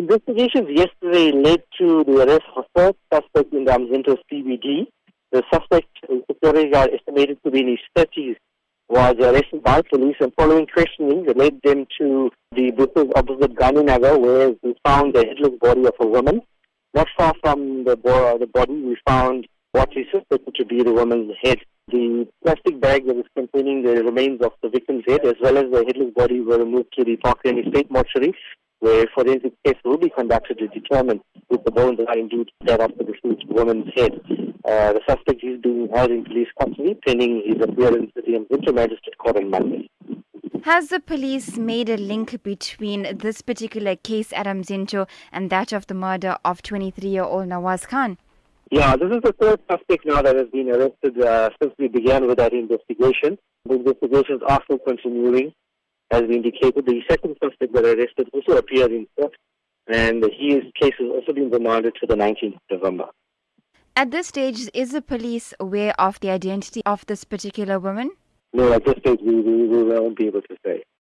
Investigations yesterday led to the arrest of a third suspect in the Umzinto CBD. The suspect, a security guard estimated to be in his 30s, was arrested by police and following questioning led them to the bushes opposite Gandhinagar where we found the headless body of a woman. Not far from the, bo- the body we found what is suspected to be the woman's head. The plastic bag that was containing the remains of the victim's head as well as the headless body were removed to the Park Rynie State Mortuary where forensic tests will be conducted to determine if the bones are indeed that of the deceased woman's head. Uh, the suspect is being held in police custody pending his appearance at the Umzinto Magistrate Court on Monday. Has the police made a link between this particular case at Umzinto and that of the murder of 23-year-old Nawaaz Khan? Yeah, this is the third suspect now that has been arrested uh, since we began with that investigation. The investigations are still continuing as we indicated, the second suspect that arrested also appeared in court, and his case has also been remanded to the 19th of November. At this stage, is the police aware of the identity of this particular woman? No, at this stage, we, we, we won't be able to say.